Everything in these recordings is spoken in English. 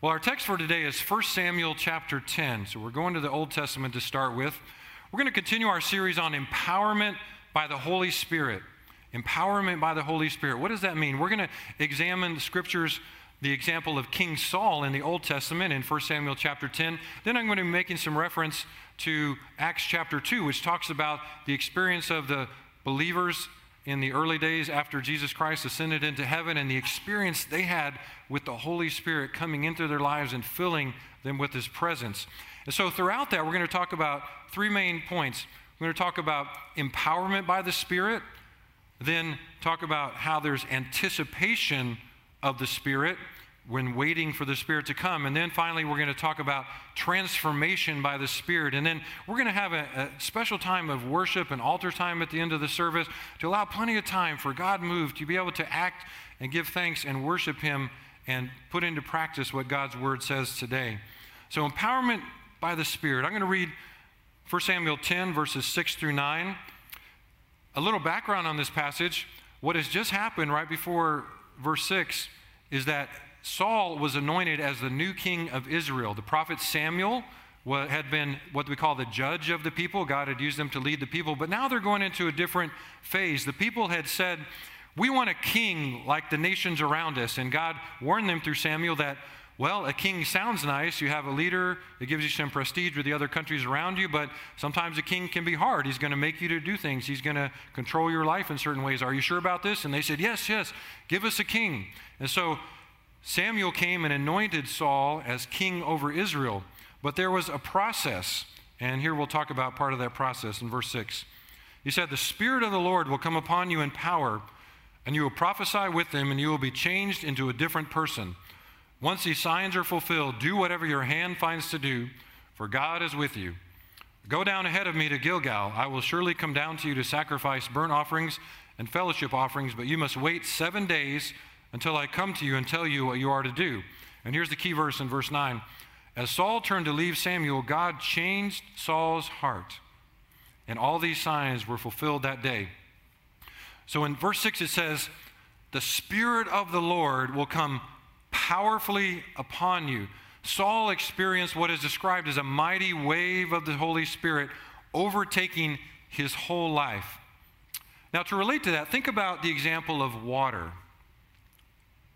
Well, our text for today is 1 Samuel chapter 10. So we're going to the Old Testament to start with. We're going to continue our series on empowerment by the Holy Spirit. Empowerment by the Holy Spirit. What does that mean? We're going to examine the scriptures, the example of King Saul in the Old Testament in 1 Samuel chapter 10. Then I'm going to be making some reference to Acts chapter 2, which talks about the experience of the believers in the early days after Jesus Christ ascended into heaven and the experience they had with the Holy Spirit coming into their lives and filling them with His presence. And so, throughout that, we're going to talk about three main points. We're going to talk about empowerment by the Spirit, then talk about how there's anticipation of the Spirit, when waiting for the Spirit to come. And then finally, we're going to talk about transformation by the Spirit. And then we're going to have a, a, special time of worship and altar time at the end of the service to allow plenty of time for God move to be able to act and give thanks and worship Him and put into practice what God's Word says today. So, empowerment by the Spirit. I'm going to read 1 Samuel 10, verses 6 through 9. A little background on this passage. What has just happened right before verse 6 is that Saul was anointed as the new king of Israel. The prophet Samuel had been what we call the judge of the people. God had used them to lead the people, but now they're going into a different phase. The people had said, We want a king like the nations around us. And God warned them through Samuel that, well, a king sounds nice. You have a leader that gives you some prestige with the other countries around you, but sometimes a king can be hard. He's going to make you to do things, he's going to control your life in certain ways. Are you sure about this? And they said, Yes, yes, give us a king. And so Samuel came and anointed Saul as king over Israel, but there was a process, and here we'll talk about part of that process in verse 6. He said, The Spirit of the Lord will come upon you in power, and you will prophesy with them, and you will be changed into a different person. Once these signs are fulfilled, do whatever your hand finds to do, for God is with you. Go down ahead of me to Gilgal. I will surely come down to you to sacrifice burnt offerings and fellowship offerings, but you must wait seven days until I come to you and tell you what you are to do. And here's the key verse in verse 9. As Saul turned to leave Samuel, God changed Saul's heart. And all these signs were fulfilled that day. So in verse 6, it says, The Spirit of the Lord will come powerfully upon you. Saul experienced what is described as a mighty wave of the Holy Spirit overtaking his whole life. Now, to relate to that, think about the example of water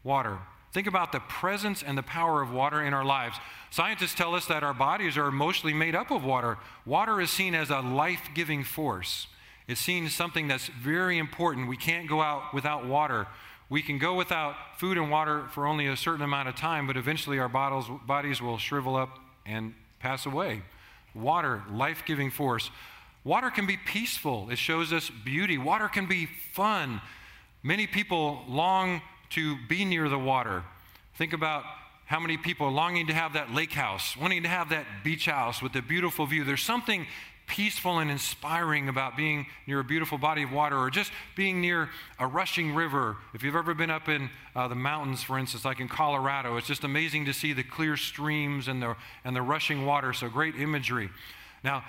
water. Think about the presence and the power of water in our lives. Scientists tell us that our bodies are mostly made up of water. Water is seen as a life giving force, it's seen as something that's very important. We can't go out without water. We can go without food and water for only a certain amount of time, but eventually our bottles, bodies will shrivel up and pass away. Water, life giving force. Water can be peaceful, it shows us beauty. Water can be fun. Many people long to be near the water. Think about how many people are longing to have that lake house, wanting to have that beach house with a beautiful view. There's something peaceful and inspiring about being near a beautiful body of water or just being near a rushing river. If you've ever been up in uh, the mountains, for instance, like in Colorado, it's just amazing to see the clear streams and the, and the rushing water. So great imagery. Now,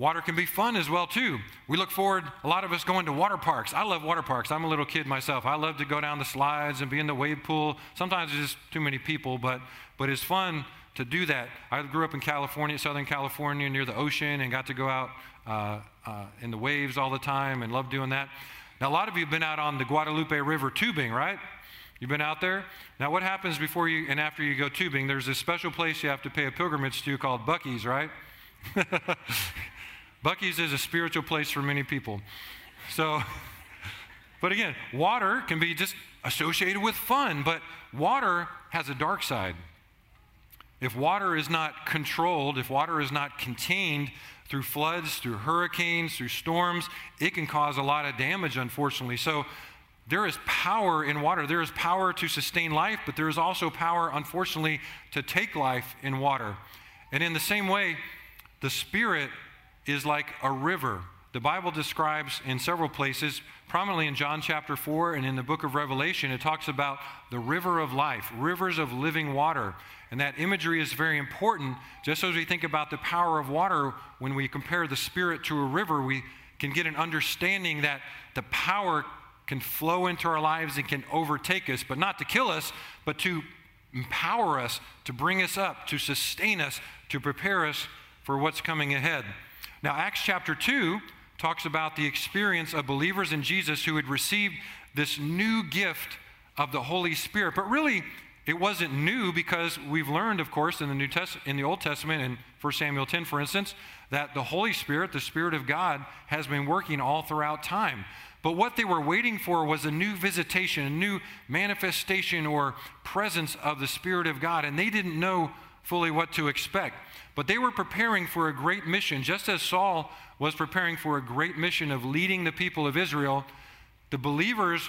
Water can be fun as well too. We look forward, a lot of us going to water parks. I love water parks. I'm a little kid myself. I love to go down the slides and be in the wave pool. Sometimes it's just too many people, but but it's fun to do that. I grew up in California, Southern California, near the ocean, and got to go out uh, uh, in the waves all the time and love doing that. Now, a lot of you have been out on the Guadalupe River tubing, right? You've been out there? Now, what happens before you and after you go tubing? There's a special place you have to pay a pilgrimage to called Buc-ee's, right? Buc-ee's is a spiritual place for many people. So, but again, water can be just associated with fun, but water has a dark side. If water is not controlled, if water is not contained through floods, through hurricanes, through storms, it can cause a lot of damage, unfortunately. So, there is power in water. There is power to sustain life, but there is also power, unfortunately, to take life in water. And in the same way, the Spirit is like a river. The Bible describes in several places, prominently in John chapter 4 and in the book of Revelation, it talks about the river of life, rivers of living water. And that imagery is very important. Just as we think about the power of water, when we compare the Spirit to a river, we can get an understanding that the power can flow into our lives and can overtake us, but not to kill us, but to empower us, to bring us up, to sustain us, to prepare us for what's coming ahead. Now, Acts chapter 2 talks about the experience of believers in Jesus who had received this new gift of the Holy Spirit. But really, it wasn't new because we've learned, of course, in the New Test- in the Old Testament, in 1 Samuel 10, for instance, that the Holy Spirit, the Spirit of God, has been working all throughout time. But what they were waiting for was a new visitation, a new manifestation or presence of the Spirit of God, and they didn't know fully what to expect. But they were preparing for a great mission, just as Saul was preparing for a great mission of leading the people of Israel. The believers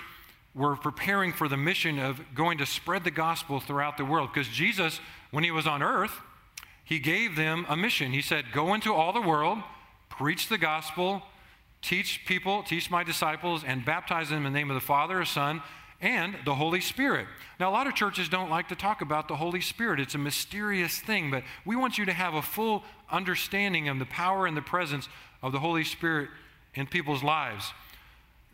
were preparing for the mission of going to spread the gospel throughout the world. Because Jesus, when he was on earth, he gave them a mission. He said, Go into all the world, preach the gospel, teach people, teach my disciples, and baptize them in the name of the Father, the Son, and the Holy Spirit. Now, a lot of churches don't like to talk about the Holy Spirit. It's a mysterious thing, but we want you to have a full understanding of the power and the presence of the Holy Spirit in people's lives.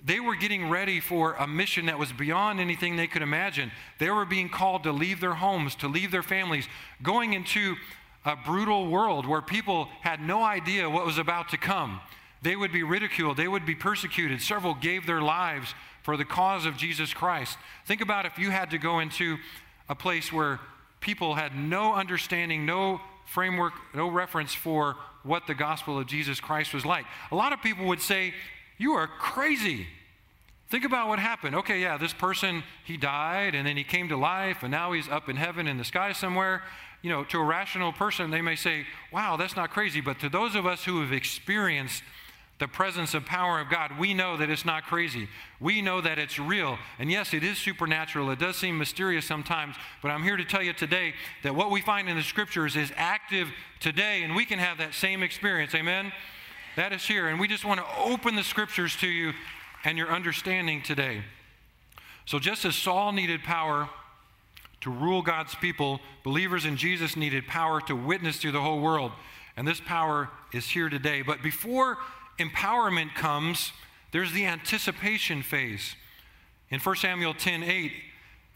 They were getting ready for a mission that was beyond anything they could imagine. They were being called to leave their homes, to leave their families, going into a brutal world where people had no idea what was about to come. They would be ridiculed, they would be persecuted. Several gave their lives for the cause of Jesus Christ. Think about if you had to go into a place where people had no understanding, no framework, no reference for what the gospel of Jesus Christ was like. A lot of people would say, You are crazy. Think about what happened. Okay, yeah, this person, he died and then he came to life and now he's up in heaven in the sky somewhere. You know, to a rational person, they may say, wow, that's not crazy. But to those of us who have experienced the presence and power of God, we know that it's not crazy. We know that it's real. And yes, it is supernatural. It does seem mysterious sometimes, but I'm here to tell you today that what we find in the scriptures is active today, and we can have that same experience. Amen? That is here. And we just want to open the scriptures to you and your understanding today. So, just as Saul needed power to rule God's people, believers in Jesus needed power to witness to the whole world. And this power is here today. But before empowerment comes, there's the anticipation phase. In 1 Samuel 10 8,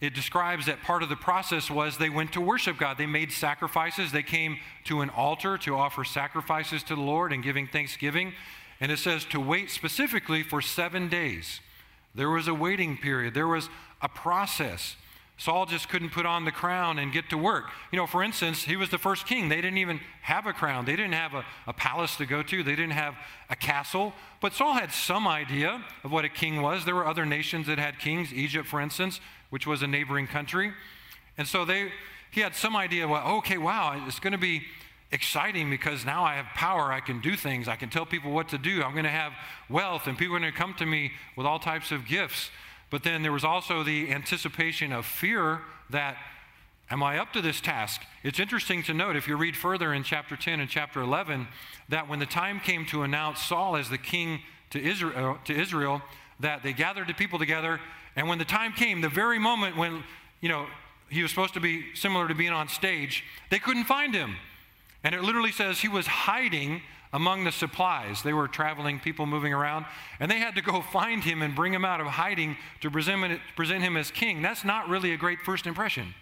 it describes that part of the process was they went to worship God. They made sacrifices. They came to an altar to offer sacrifices to the Lord and giving thanksgiving. And it says to wait specifically for seven days. There was a waiting period, there was a process. Saul just couldn't put on the crown and get to work. You know, for instance, he was the first king. They didn't even have a crown, they didn't have a, a, palace to go to, they didn't have a castle. But Saul had some idea of what a king was. There were other nations that had kings, Egypt, for instance, which was a neighboring country. And so they, he had some idea, well, okay, wow, it's going to be exciting because now I have power. I can do things. I can tell people what to do. I'm going to have wealth, and people are going to come to me with all types of gifts. But then there was also the anticipation of fear that, am I up to this task? It's interesting to note, if you read further in chapter 10 and chapter 11, that when the time came to announce Saul as the king to Israel, uh, to Israel that they gathered the people together, and when the time came, the very moment when, you know, he was supposed to be similar to being on stage, they couldn't find him. And it literally says he was hiding among the supplies. They were traveling people moving around, and they had to go find him and bring him out of hiding to present, present him as king. That's not really a great first impression.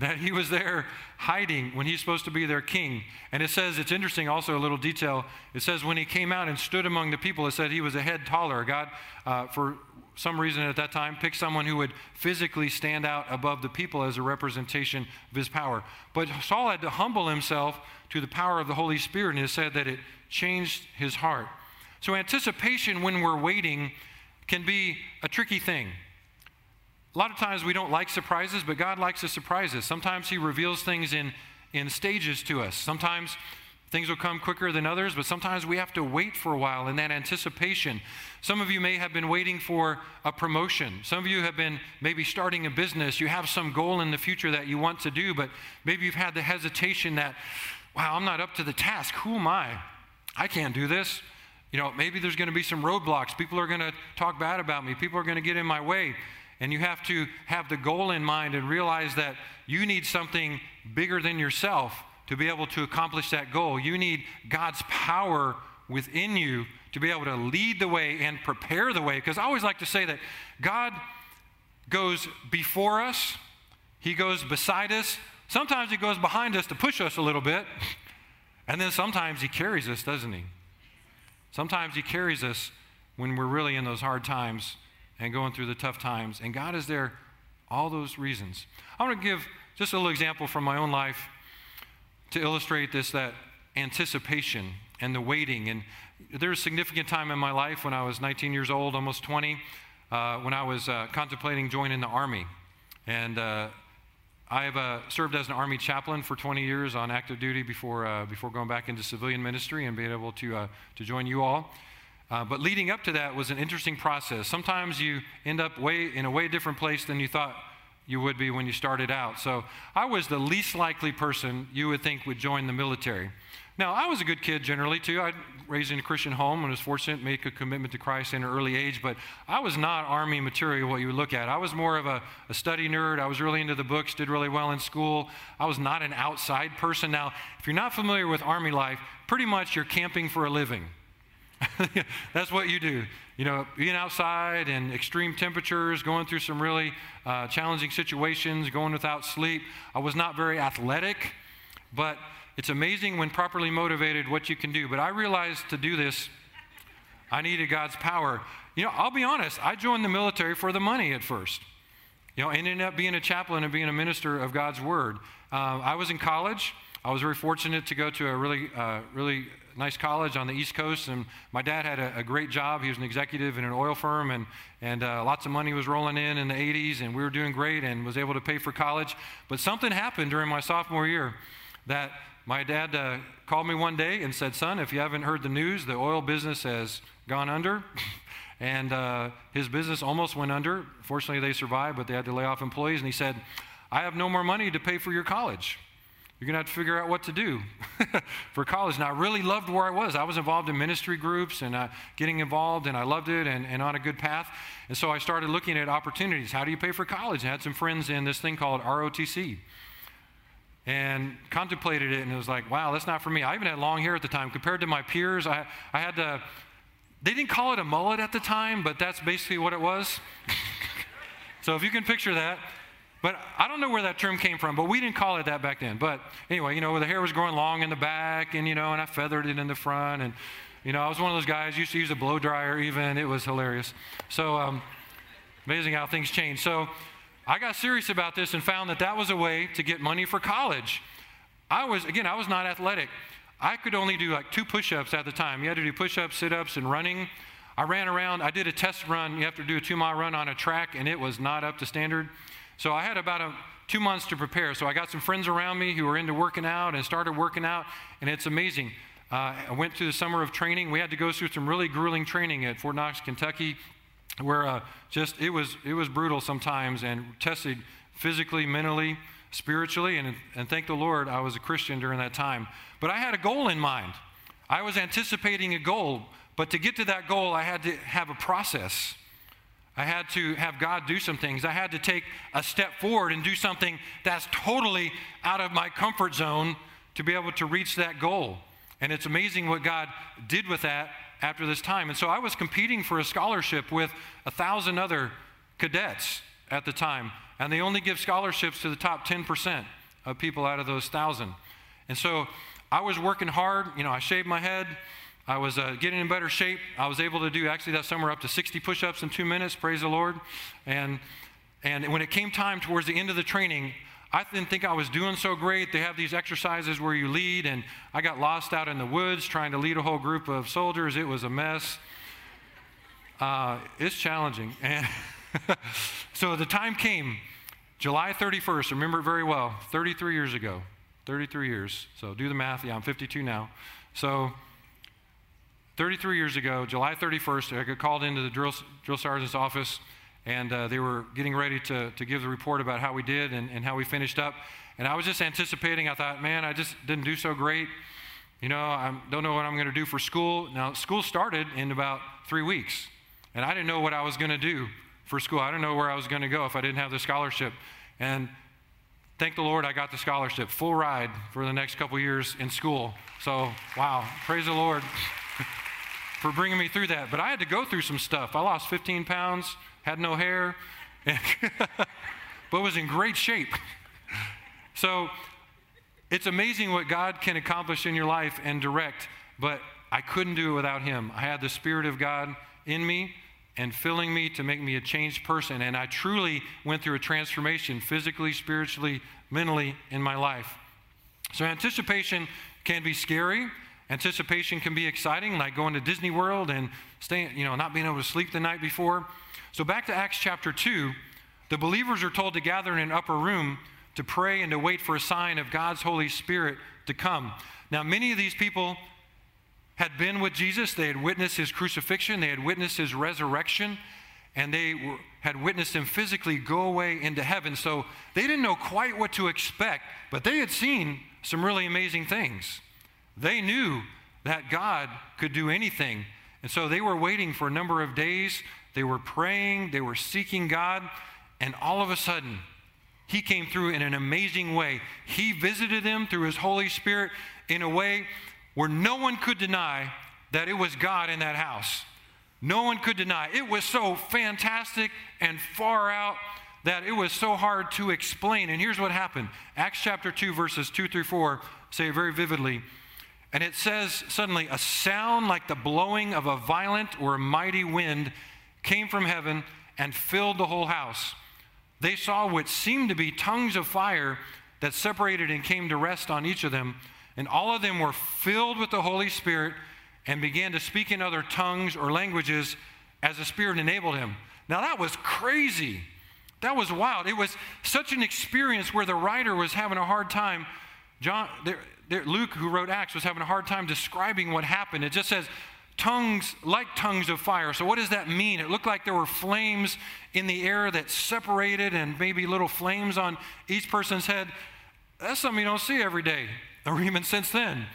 That he was there hiding when he's supposed to be their king. And it says, it's interesting also, a little detail. It says, when he came out and stood among the people, it said he was a head taller. God, uh, for some reason at that time, picked someone who would physically stand out above the people as a representation of his power. But Saul had to humble himself to the power of the Holy Spirit, and it said that it changed his heart. So, anticipation when we're waiting can be a tricky thing. A lot of times we don't like surprises, but God likes to surprise us. Sometimes He reveals things in, in stages to us. Sometimes Things will come quicker than others, but sometimes we have to wait for a while in that anticipation. Some of you may have been waiting for a promotion. Some of you have been maybe starting a business. You have some goal in the future that you want to do, but maybe you've had the hesitation that, wow, I'm not up to the task. Who am I? I can't do this. You know, maybe there's going to be some roadblocks. People are going to talk bad about me. People are going to get in my way. And you have to have the goal in mind and realize that you need something bigger than yourself to be able to accomplish that goal. You need God's power within you to be able to lead the way and prepare the way. Because I always like to say that God goes before us, He goes beside us. Sometimes He goes behind us to push us a little bit. And then sometimes He carries us, doesn't He? Sometimes He carries us when we're really in those hard times and going through the tough times. And God is there, all those reasons. I want to give just a little example from my own life to illustrate this that anticipation and the waiting. And there's a significant time in my life when I was 19 years old, almost 20, uh, when I was uh, contemplating joining the Army. And uh, I have uh, served as an Army chaplain for 20 years on active duty before, uh, before going back into civilian ministry and being able to, uh, to join you all. but leading up to that was an interesting process. Sometimes you end up way, in a way different place than you thought you would be when you started out. So I was the least likely person you would think would join the military. Now, I was a good kid generally, too. I raised in a Christian home and was fortunate to make a commitment to Christ in an early age, but I was not Army material, what you would look at. I was more of a, a study nerd. I was really into the books, did really well in school. I was not an outside person. Now, if you're not familiar with Army life, pretty much you're camping for a living. That's what you do. You know, being outside in extreme temperatures, going through some really uh, challenging situations, going without sleep. I was not very athletic, but it's amazing when properly motivated what you can do. But I realized to do this, I needed God's power. You know, I'll be honest, I joined the military for the money at first. You know, ended up being a chaplain and being a minister of God's word. Uh, I was in college. I was very fortunate to go to a really, uh, really nice college on the East Coast, and my dad had a, a great job. He was an executive in an oil firm, and, and uh, lots of money was rolling in in the 80s, and we were doing great and was able to pay for college. But something happened during my sophomore year that my dad uh, called me one day and said, Son, if you haven't heard the news, the oil business has gone under. and uh, his business almost went under. Fortunately, they survived, but they had to lay off employees. And he said, I have no more money to pay for your college. You're going to have to figure out what to do for college. And I really loved where I was. I was involved in ministry groups and uh, getting involved, and I loved it and, and on a good path. And so I started looking at opportunities. How do you pay for college? I had some friends in this thing called ROTC and contemplated it and it was like, wow, that's not for me. I even had long hair at the time. Compared to my peers, I, I had to, they didn't call it a mullet at the time, but that's basically what it was. so if you can picture that. But I don't know where that term came from, but we didn't call it that back then. But anyway, you know, the hair was growing long in the back and, you know, and I feathered it in the front. And, you know, I was one of those guys, used to use a blow dryer even. It was hilarious. So um, amazing how things change. So, I got serious about this and found that that was a way to get money for college. I was, again, I was not athletic. I could only do like two push ups at the time. You had to do push ups, sit ups, and running. I ran around, I did a test run. You have to do a two mile run on a track, and it was not up to standard. So I had about a, two months to prepare. So I got some friends around me who were into working out and started working out, and it's amazing. Uh, I went through the summer of training. We had to go through some really grueling training at Fort Knox, Kentucky where uh, just it was it was brutal sometimes and tested physically, mentally, spiritually, and and thank the Lord I was a Christian during that time. But I had a goal in mind. I was anticipating a goal, but to get to that goal, I had to have a process. I had to have God do some things. I had to take a step forward and do something that's totally out of my comfort zone to be able to reach that goal. And it's amazing what God did with that after this time. And so I was competing for a scholarship with a thousand other cadets at the time. And they only give scholarships to the top 10% of people out of those thousand. And so I was working hard. You know, I shaved my head. I was uh, getting in better shape. I was able to do actually that summer up to 60 push ups in two minutes, praise the Lord. And, and when it came time towards the end of the training, I didn't think I was doing so great. They have these exercises where you lead, and I got lost out in the woods trying to lead a whole group of soldiers. It was a mess. Uh, it's challenging. And so the time came, July 31st, remember it very well, 33 years ago. 33 years. So do the math. Yeah, I'm 52 now. So 33 years ago, July 31st, I got called into the drill, drill sergeant's office and uh, they were getting ready to, to give the report about how we did and, and how we finished up. And I was just anticipating, I thought, man, I just didn't do so great. You know, I don't know what I'm going to do for school. Now, school started in about three weeks, and I didn't know what I was going to do for school. I didn't know where I was going to go if I didn't have the scholarship. And thank the Lord I got the scholarship, full ride for the next couple years in school. So, wow, praise the Lord for bringing me through that. But I had to go through some stuff. I lost 15 pounds had no hair. but was in great shape. so it's amazing what God can accomplish in your life and direct, but I couldn't do it without Him. I had the Spirit of God in me and filling me to make me a changed person. And I truly went through a transformation physically, spiritually, mentally in my life. So, anticipation can be scary. Anticipation can be exciting, like going to Disney World and staying, you know, not being able to sleep the night before. So, back to Acts chapter 2, the believers are told to gather in an upper room to pray and to wait for a sign of God's Holy Spirit to come. Now, many of these people had been with Jesus. They had witnessed his crucifixion, they had witnessed his resurrection, and they were, had witnessed him physically go away into heaven. So they didn't know quite what to expect, but they had seen some really amazing things. They knew that God could do anything. And so they were waiting for a number of days. They were praying, they were seeking God, and all of a sudden, he came through in an amazing way. He visited them through His Holy Spirit in a way where no one could deny that it was God in that house. No one could deny. It was so fantastic and far out that it was so hard to explain. And here's what happened Acts chapter 2, verses 2 through 4 say very vividly. And it says, suddenly, a sound like the blowing of a violent or mighty wind came from heaven and filled the whole house. They saw what seemed to be tongues of fire that separated and came to rest on each of them. And all of them were filled with the Holy Spirit and began to speak in other tongues or languages as the Spirit enabled him. Now, that was crazy. That was wild. It was such an experience where the writer was having a hard time. John, there, Luke, who wrote Acts, was having a hard time describing what happened. It just says, tongues like tongues of fire. So, what does that mean? It looked like there were flames in the air that separated and maybe little flames on each person's head. That's something you don't see every day or even since then.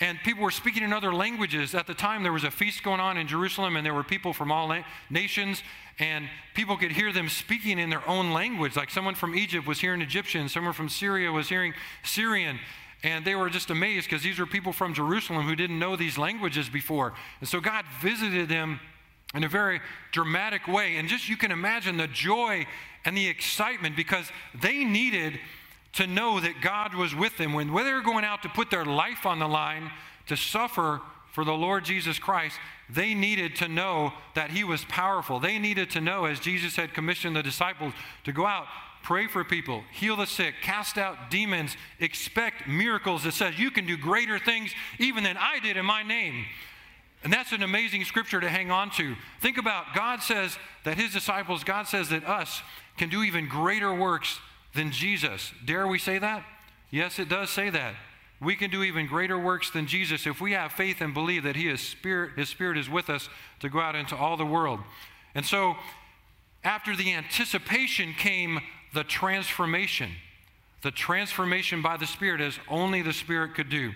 And people were speaking in other languages. At the time, there was a feast going on in Jerusalem, and there were people from all na- nations, and people could hear them speaking in their own language. Like someone from Egypt was hearing Egyptian, someone from Syria was hearing Syrian. And they were just amazed because these were people from Jerusalem who didn't know these languages before. And so God visited them in a very dramatic way. And just you can imagine the joy and the excitement because they needed to know that God was with them. When they were going out to put their life on the line to suffer for the Lord Jesus Christ, they needed to know that He was powerful. They needed to know, as Jesus had commissioned the disciples, to go out, pray for people, heal the sick, cast out demons, expect miracles It says you can do greater things even than I did in my name. And that's an amazing scripture to hang on to. Think about God says that His disciples, God says that us can do even greater works than Jesus. Dare we say that? Yes, it does say that. We can do even greater works than Jesus if we have faith and believe that he is spirit, his spirit is with us to go out into all the world. And so after the anticipation came the transformation. The transformation by the Spirit as only the Spirit could do.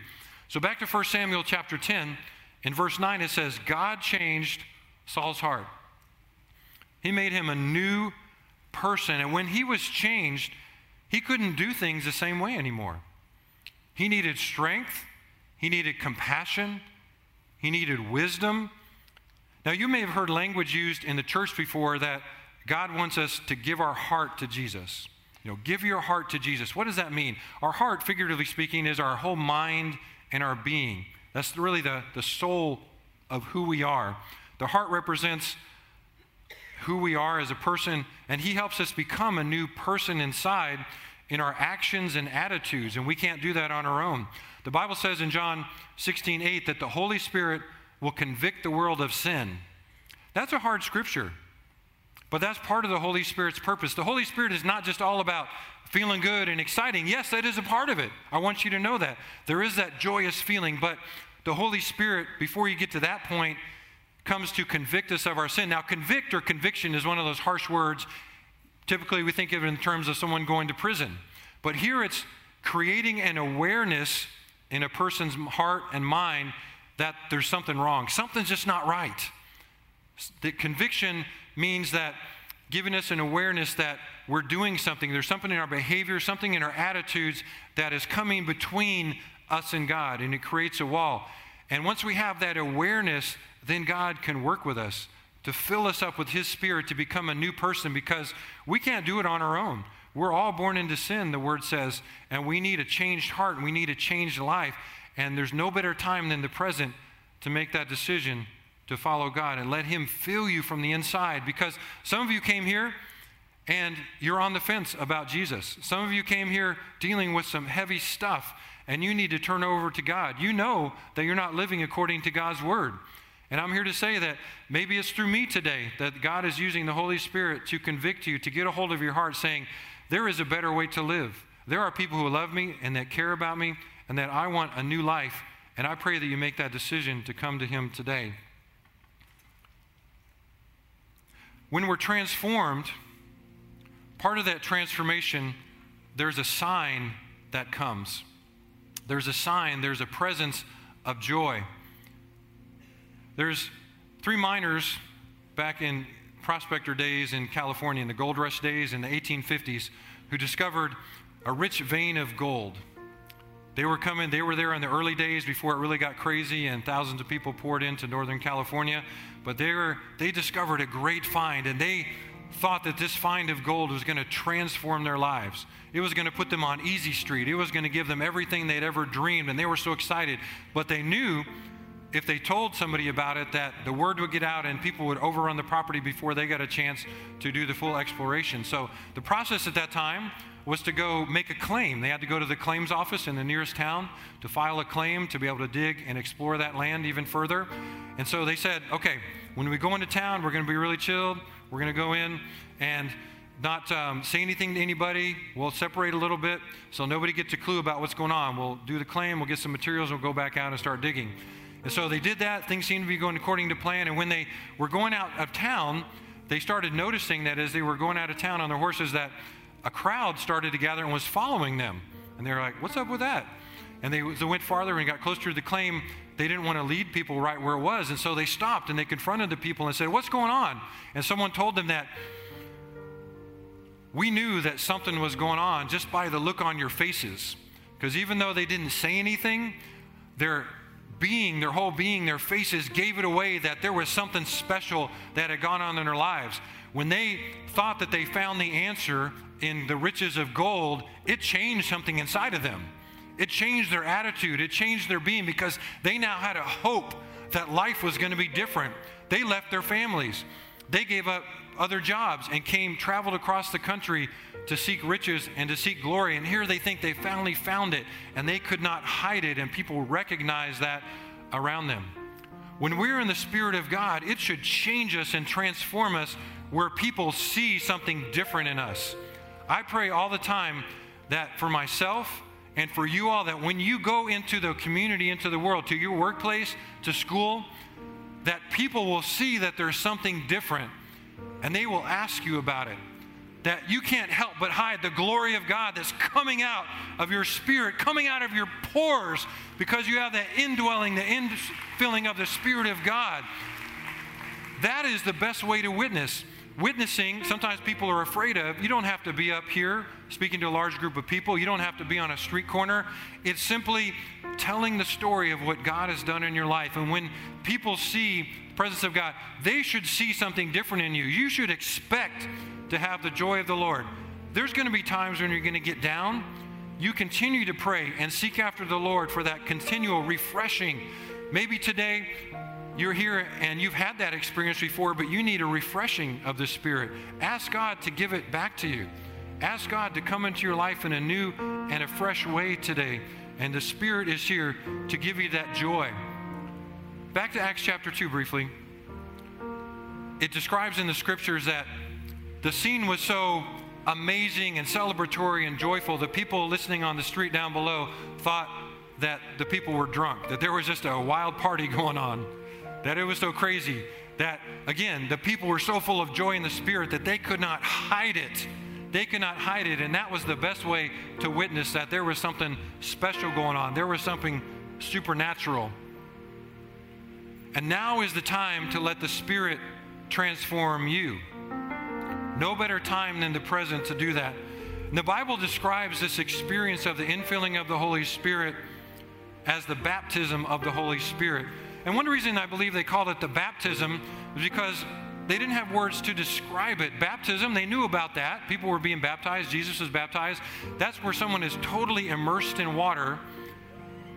So back to 1 Samuel chapter 10, in verse 9 it says, God changed Saul's heart. He made him a new person. And when he was changed, he couldn't do things the same way anymore. He needed strength, he needed compassion, he needed wisdom. Now, you may have heard language used in the church before that God wants us to give our heart to Jesus. You know, give your heart to Jesus. What does that mean? Our heart, figuratively speaking, is our whole mind and our being. That's really the, the soul of who we are. The heart represents who we are as a person, and He helps us become a new person inside in our actions and attitudes, and we can't do that on our own. The Bible says in John 16, 8 that the Holy Spirit will convict the world of sin. That's a hard scripture, but that's part of the Holy Spirit's purpose. The Holy Spirit is not just all about feeling good and exciting. Yes, that is a part of it. I want you to know that. There is that joyous feeling, but the Holy Spirit, before you get to that point, comes to convict us of our sin. Now, convict or conviction is one of those harsh words. Typically, we think of it in terms of someone going to prison. But here it's creating an awareness in a person's heart and mind that there's something wrong. Something's just not right. The conviction means that giving us an awareness that we're doing something, there's something in our behavior, something in our attitudes that is coming between us and God, and it creates a wall. And once we have that awareness, then God can work with us to fill us up with His Spirit to become a new person because we can't do it on our own. We're all born into sin, the Word says, and we need a changed heart and we need a changed life. And there's no better time than the present to make that decision to follow God and let Him fill you from the inside. Because some of you came here and you're on the fence about Jesus. Some of you came here dealing with some heavy stuff and you need to turn over to God. You know that you're not living according to God's word. And I'm here to say that maybe it's through me today that God is using the Holy Spirit to convict you, to get a hold of your heart, saying, There is a better way to live. There are people who love me and that care about me and that I want a new life. And I pray that you make that decision to come to Him today. When we're transformed, part of that transformation, there's a sign that comes. There's a sign, there's a presence of joy. There's three miners back in prospector days in California, in the gold rush days in the 1850s, who discovered a rich vein of gold. They were coming, they were there in the early days before it really got crazy and thousands of people poured into Northern California. But they, were, they discovered a great find and they thought that this find of gold was going to transform their lives. It was going to put them on easy street. It was going to give them everything they'd ever dreamed, and they were so excited. But they knew if they told somebody about it that the word would get out and people would overrun the property before they got a chance to do the full exploration. So the process at that time was to go make a claim. They had to go to the claims office in the nearest town to file a claim to be able to dig and explore that land even further. And so they said, okay, when we go into town, we're going to be really chilled. We're going to go in and not um, say anything to anybody. We'll separate a little bit so nobody gets a clue about what's going on. We'll do the claim, we'll get some materials, we'll go back out and start digging. And so they did that. Things seemed to be going according to plan. And when they were going out of town, they started noticing that as they were going out of town on their horses, that a crowd started to gather and was following them. And they were like, What's up with that? And they, they went farther and got closer to the claim. They didn't want to lead people right where it was. And so they stopped and they confronted the people and said, What's going on? And someone told them that we knew that something was going on just by the look on your faces. Because even though they didn't say anything, their being, their whole being, their faces gave it away that there was something special that had gone on in their lives. When they thought that they found the answer in the riches of gold, it changed something inside of them. It changed their attitude, it changed their being because they now had a hope that life was going to be different. They left their families, they gave up other jobs and came, traveled across the country to seek riches and to seek glory. And here they think they finally found it and they could not hide it, and people recognize that around them. When we're in the Spirit of God, it should change us and transform us where people see something different in us. I pray all the time that for myself and for you all, that when you go into the community, into the world, to your workplace, to school, that people will see that there's something different and they will ask you about it. That you can't help but hide the glory of God that's coming out of your spirit, coming out of your pores, because you have the indwelling, the infilling of the Spirit of God. That is the best way to witness. Witnessing, sometimes people are afraid of. You don't have to be up here speaking to a large group of people. You don't have to be on a street corner. It's simply telling the story of what God has done in your life. And when people see the presence of God, they should see something different in you. You should expect to have the joy of the Lord. There's going to be times when you're going to get down. You continue to pray and seek after the Lord for that continual refreshing. Maybe today you're here and you've had that experience before, but you need a refreshing of the Spirit. Ask God to give it back to you. Ask God to come into your life in a new and a fresh way today. And the Spirit is here to give you that joy. Back to Acts chapter 2 briefly. It describes in the scriptures that the scene was so amazing and celebratory and joyful. The people listening on the street down below thought that the people were drunk, that there was just a wild party going on, that it was so crazy. That, again, the people were so full of joy in the Spirit that they could not hide it they could not hide it. And that was the best way to witness that there was something special going on, there was something supernatural. And now is the time to let the Spirit transform you. No better time than the present to do that. And the Bible describes this experience of the infilling of the Holy Spirit as the baptism of the Holy Spirit. And one reason I believe they called it the baptism is because they didn't have words to describe it. Baptism, they knew about that. People were being baptized, Jesus was baptized. That's where someone is totally immersed in water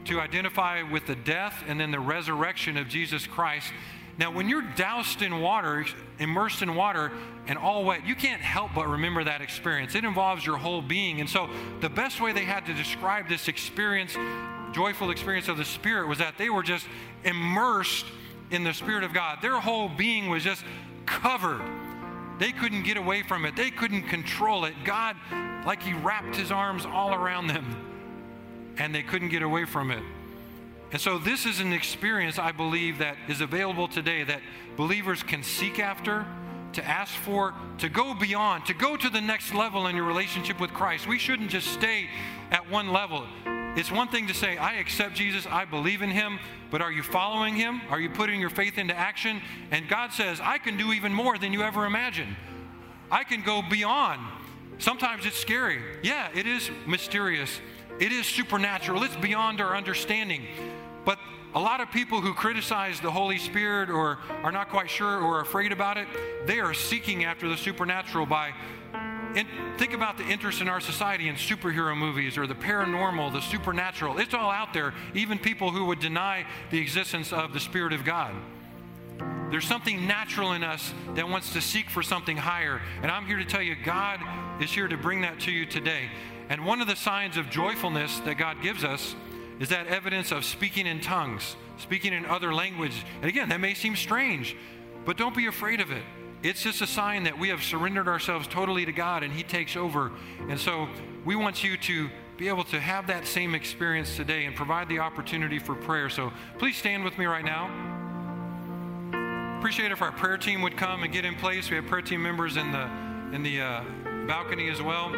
to identify with the death and then the resurrection of Jesus Christ. Now, when you're doused in water, immersed in water, and all wet, you can't help but remember that experience. It involves your whole being. And so, the best way they had to describe this experience, joyful experience of the Spirit, was that they were just immersed in the Spirit of God. Their whole being was just covered. They couldn't get away from it, they couldn't control it. God, like He wrapped His arms all around them, and they couldn't get away from it. And so, this is an experience I believe that is available today that believers can seek after, to ask for, to go beyond, to go to the next level in your relationship with Christ. We shouldn't just stay at one level. It's one thing to say, I accept Jesus, I believe in him, but are you following him? Are you putting your faith into action? And God says, I can do even more than you ever imagined. I can go beyond. Sometimes it's scary. Yeah, it is mysterious. It is supernatural. It's beyond our understanding. But a lot of people who criticize the Holy Spirit or are not quite sure or afraid about it, they are seeking after the supernatural by and think about the interest in our society in superhero movies or the paranormal, the supernatural. It's all out there, even people who would deny the existence of the Spirit of God. There's something natural in us that wants to seek for something higher. And I'm here to tell you, God is here to bring that to you today. And one of the signs of joyfulness that God gives us is that evidence of speaking in tongues, speaking in other language. And again, that may seem strange, but don't be afraid of it. It's just a sign that we have surrendered ourselves totally to God and He takes over. And so we want you to be able to have that same experience today and provide the opportunity for prayer. So please stand with me right now. Appreciate if our prayer team would come and get in place. We have prayer team members in the in the uh, balcony as well.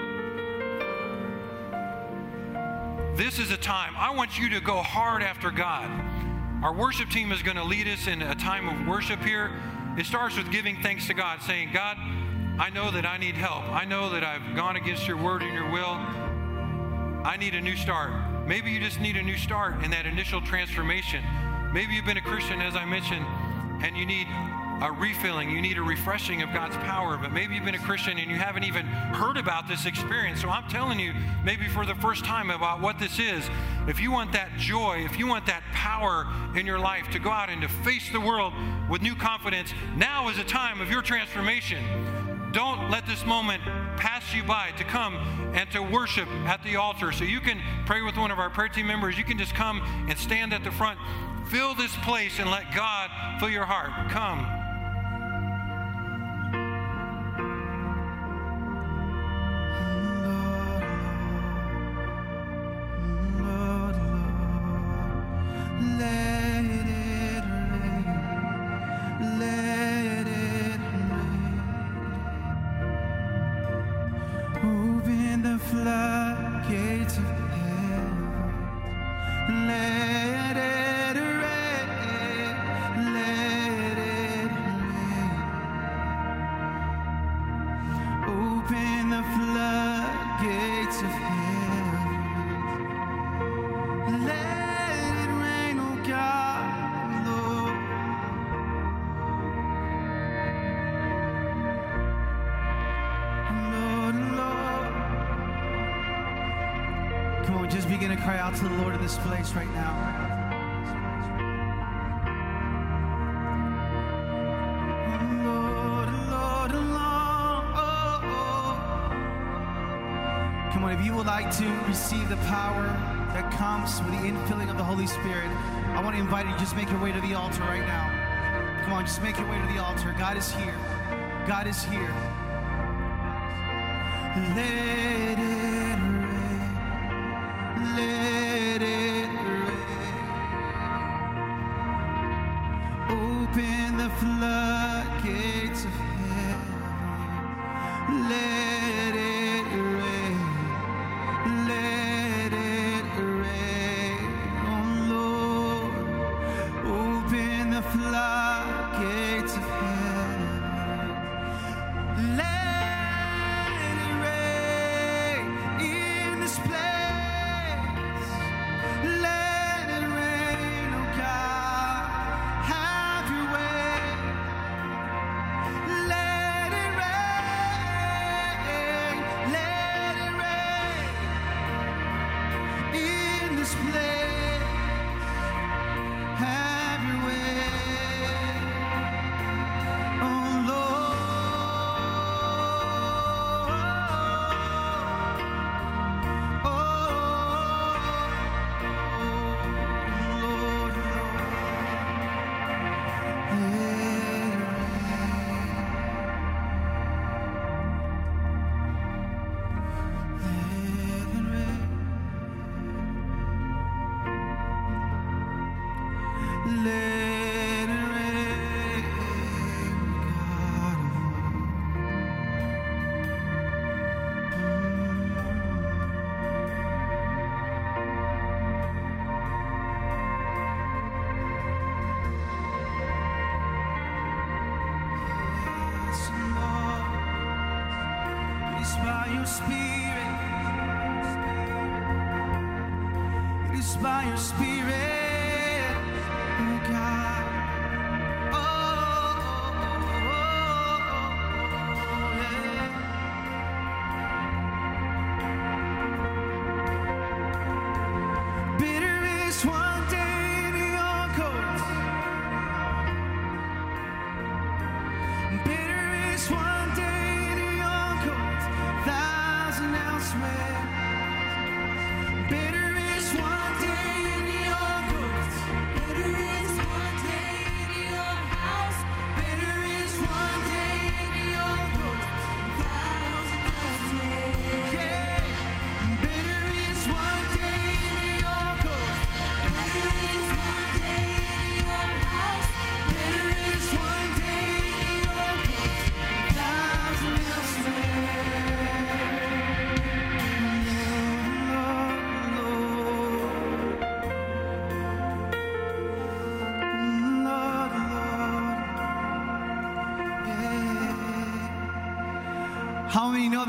This is a time I want you to go hard after God. Our worship team is going to lead us in a time of worship here. It starts with giving thanks to God, saying, God, I know that I need help. I know that I've gone against your word and your will. I need a new start. Maybe you just need a new start in that initial transformation. Maybe you've been a Christian, as I mentioned, and you need a refilling, you need a refreshing of God's power. But maybe you've been a Christian and you haven't even heard about this experience. So I'm telling you, maybe for the first time, about what this is. If you want that joy, if you want that power in your life to go out and to face the world with new confidence, now is a time of your transformation. Don't let this moment pass you by to come and to worship at the altar. So you can pray with one of our prayer team members. You can just come and stand at the front. Fill this place and let God fill your heart. Come. Just make your way to the altar right now. Come on, just make your way to the altar. God is here. God is here. Let it rain. Let it rain. Open the floodgates of heaven. Let by your spirit, oh God.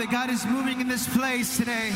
that God is moving in this place today.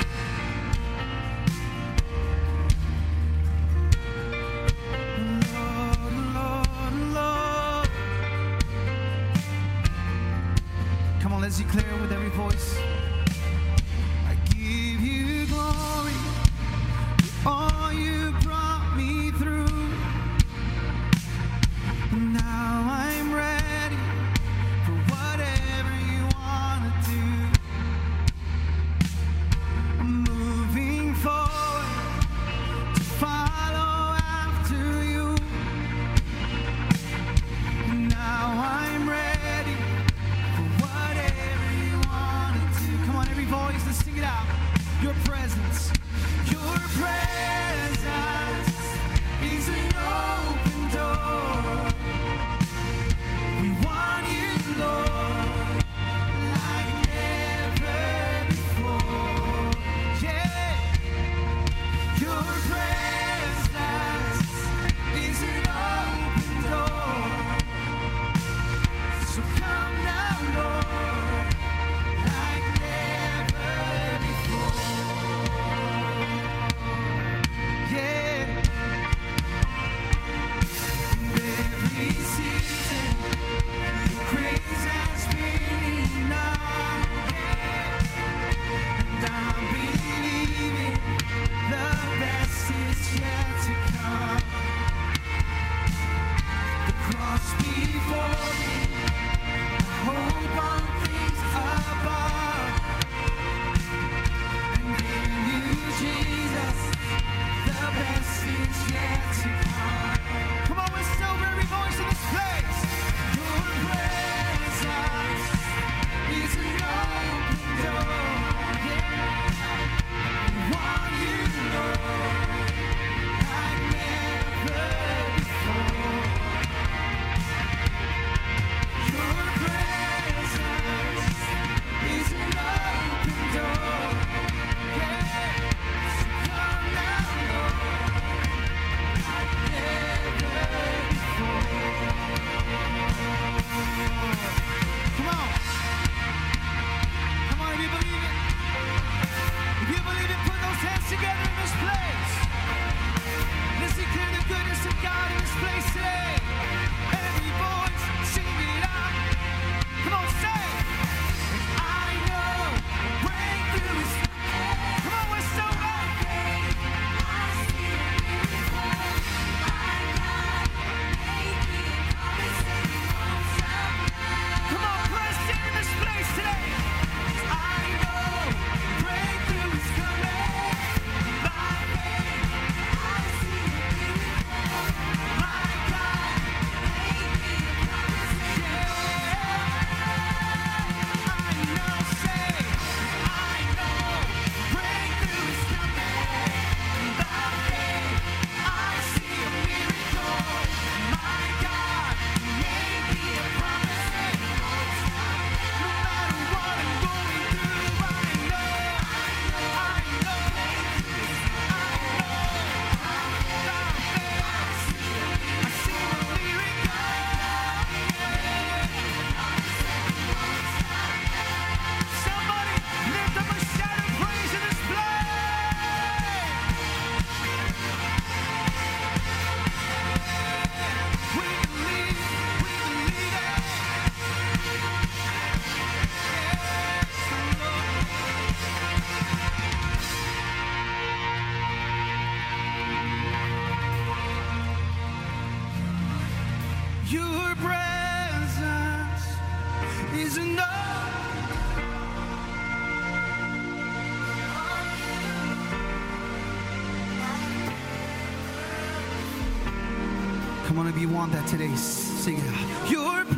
If you want that today, sing it out. Your presence.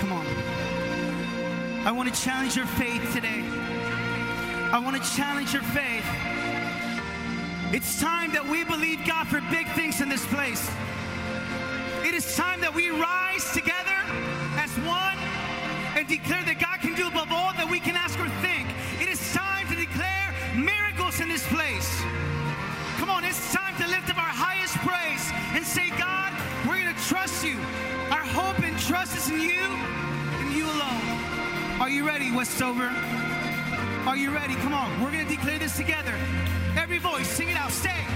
Come on. I want to challenge your faith today. I want to challenge your faith. It's time that we believe God for big things in this place. It is time that we rise together as one and declare that God can do above all that we can ask or think. It is time to declare miracles in this place. Come on, it's time to lift up our highest praise and say, God, we're going to trust you. Our hope and trust is in you and you alone. Are you ready, Westover? Are you ready? Come on, we're going to declare this together. Every voice, sing it out. Stay.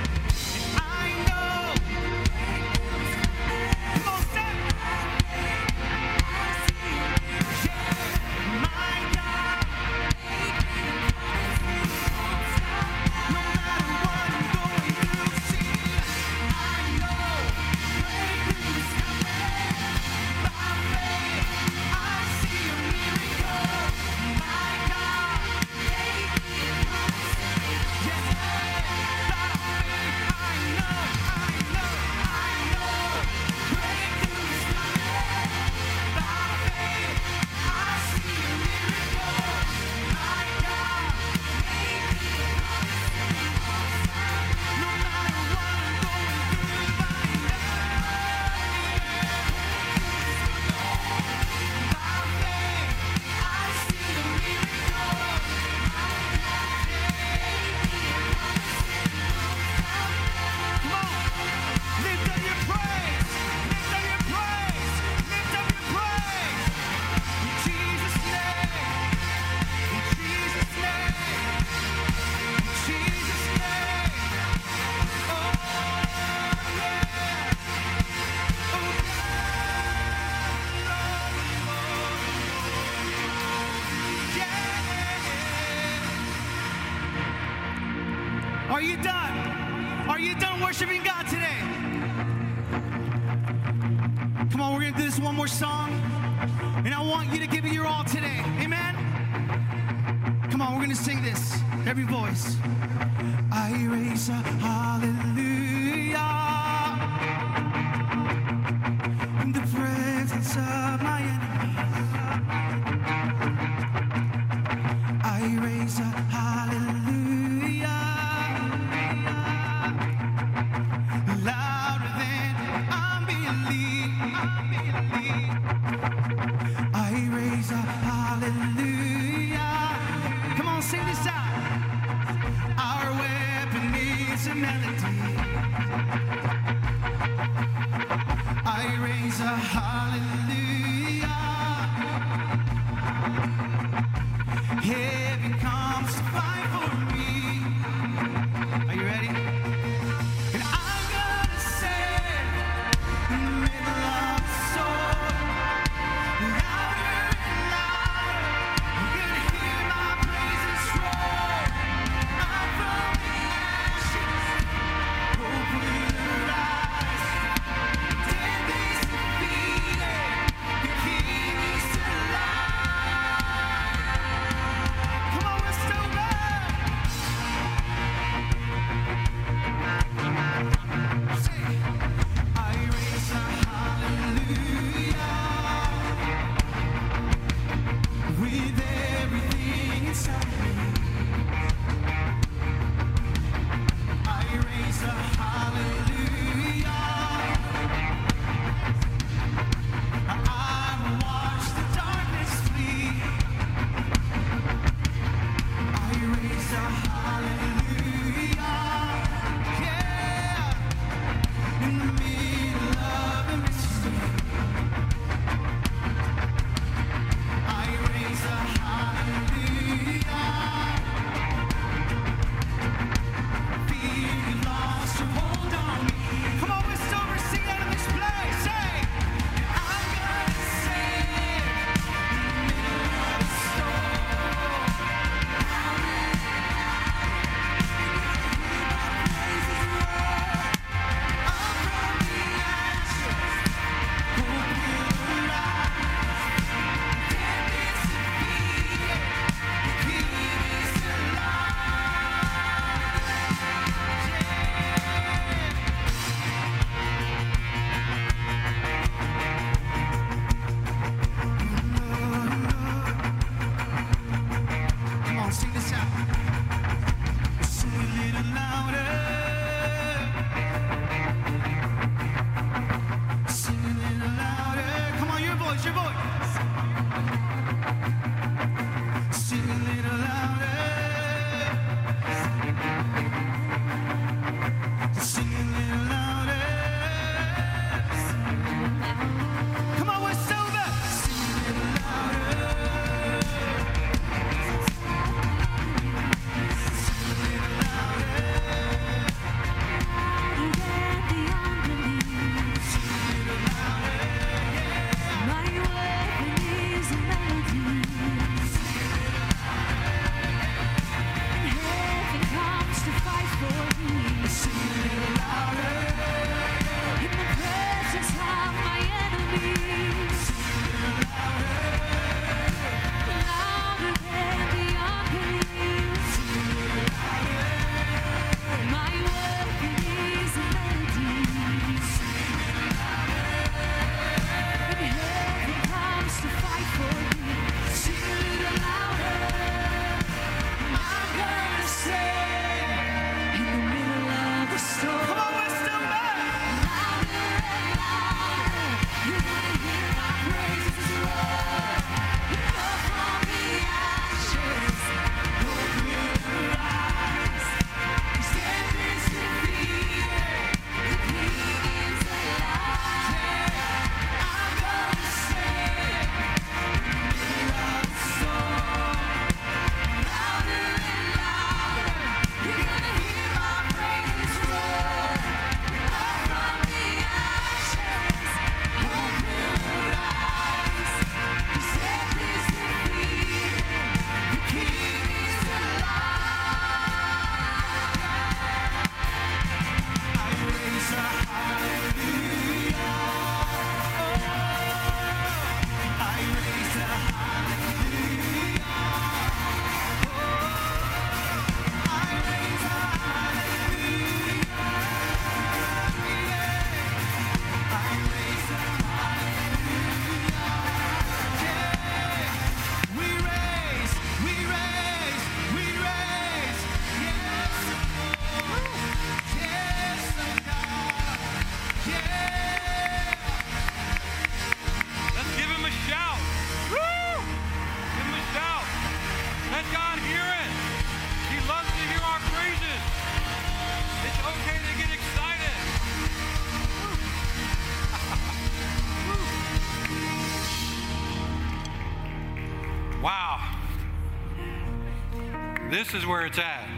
This is where it's at.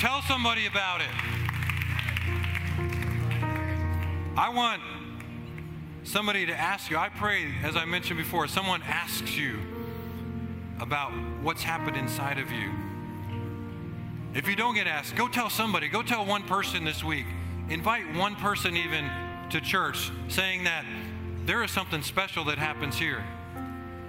Tell somebody about it. I want somebody to ask you. I pray, as I mentioned before, someone asks you about what's happened inside of you. If you don't get asked, go tell somebody. Go tell one person this week. Invite one person even to church saying that there is something special that happens here.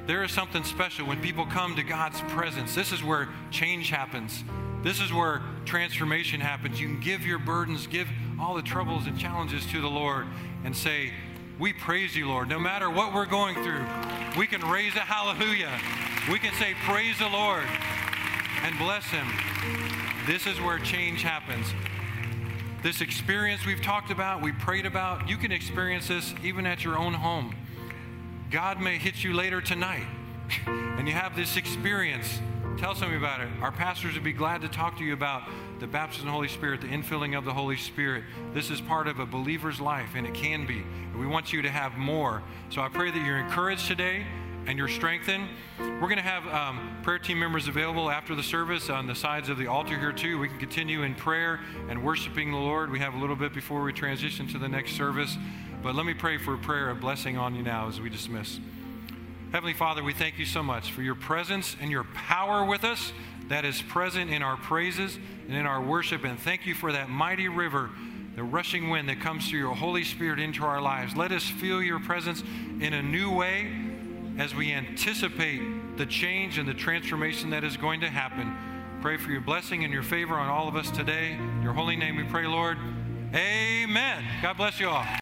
There is something special when people come to God's presence. This is where change happens. This is where transformation happens. You can give your burdens, give all the troubles and challenges to the Lord, and say, We praise you, Lord. No matter what we're going through, we can raise a hallelujah. We can say, Praise the Lord and bless Him. This is where change happens. This experience we've talked about, we prayed about, you can experience this even at your own home. God may hit you later tonight and you have this experience. Tell somebody about it. Our pastors would be glad to talk to you about the baptism of the Holy Spirit, the infilling of the Holy Spirit. This is part of a believer's life, and it can be. We want you to have more. So I pray that you're encouraged today and you're strengthened. We're going to have um, prayer team members available after the service on the sides of the altar here, too. We can continue in prayer and worshiping the Lord. We have a little bit before we transition to the next service. But let me pray for a prayer of blessing on you now as we dismiss. Heavenly Father, we thank you so much for your presence and your power with us that is present in our praises and in our worship. And thank you for that mighty river, the rushing wind that comes through your Holy Spirit into our lives. Let us feel your presence in a new way as we anticipate the change and the transformation that is going to happen. Pray for your blessing and your favor on all of us today. In your holy name we pray, Lord. Amen. God bless you all.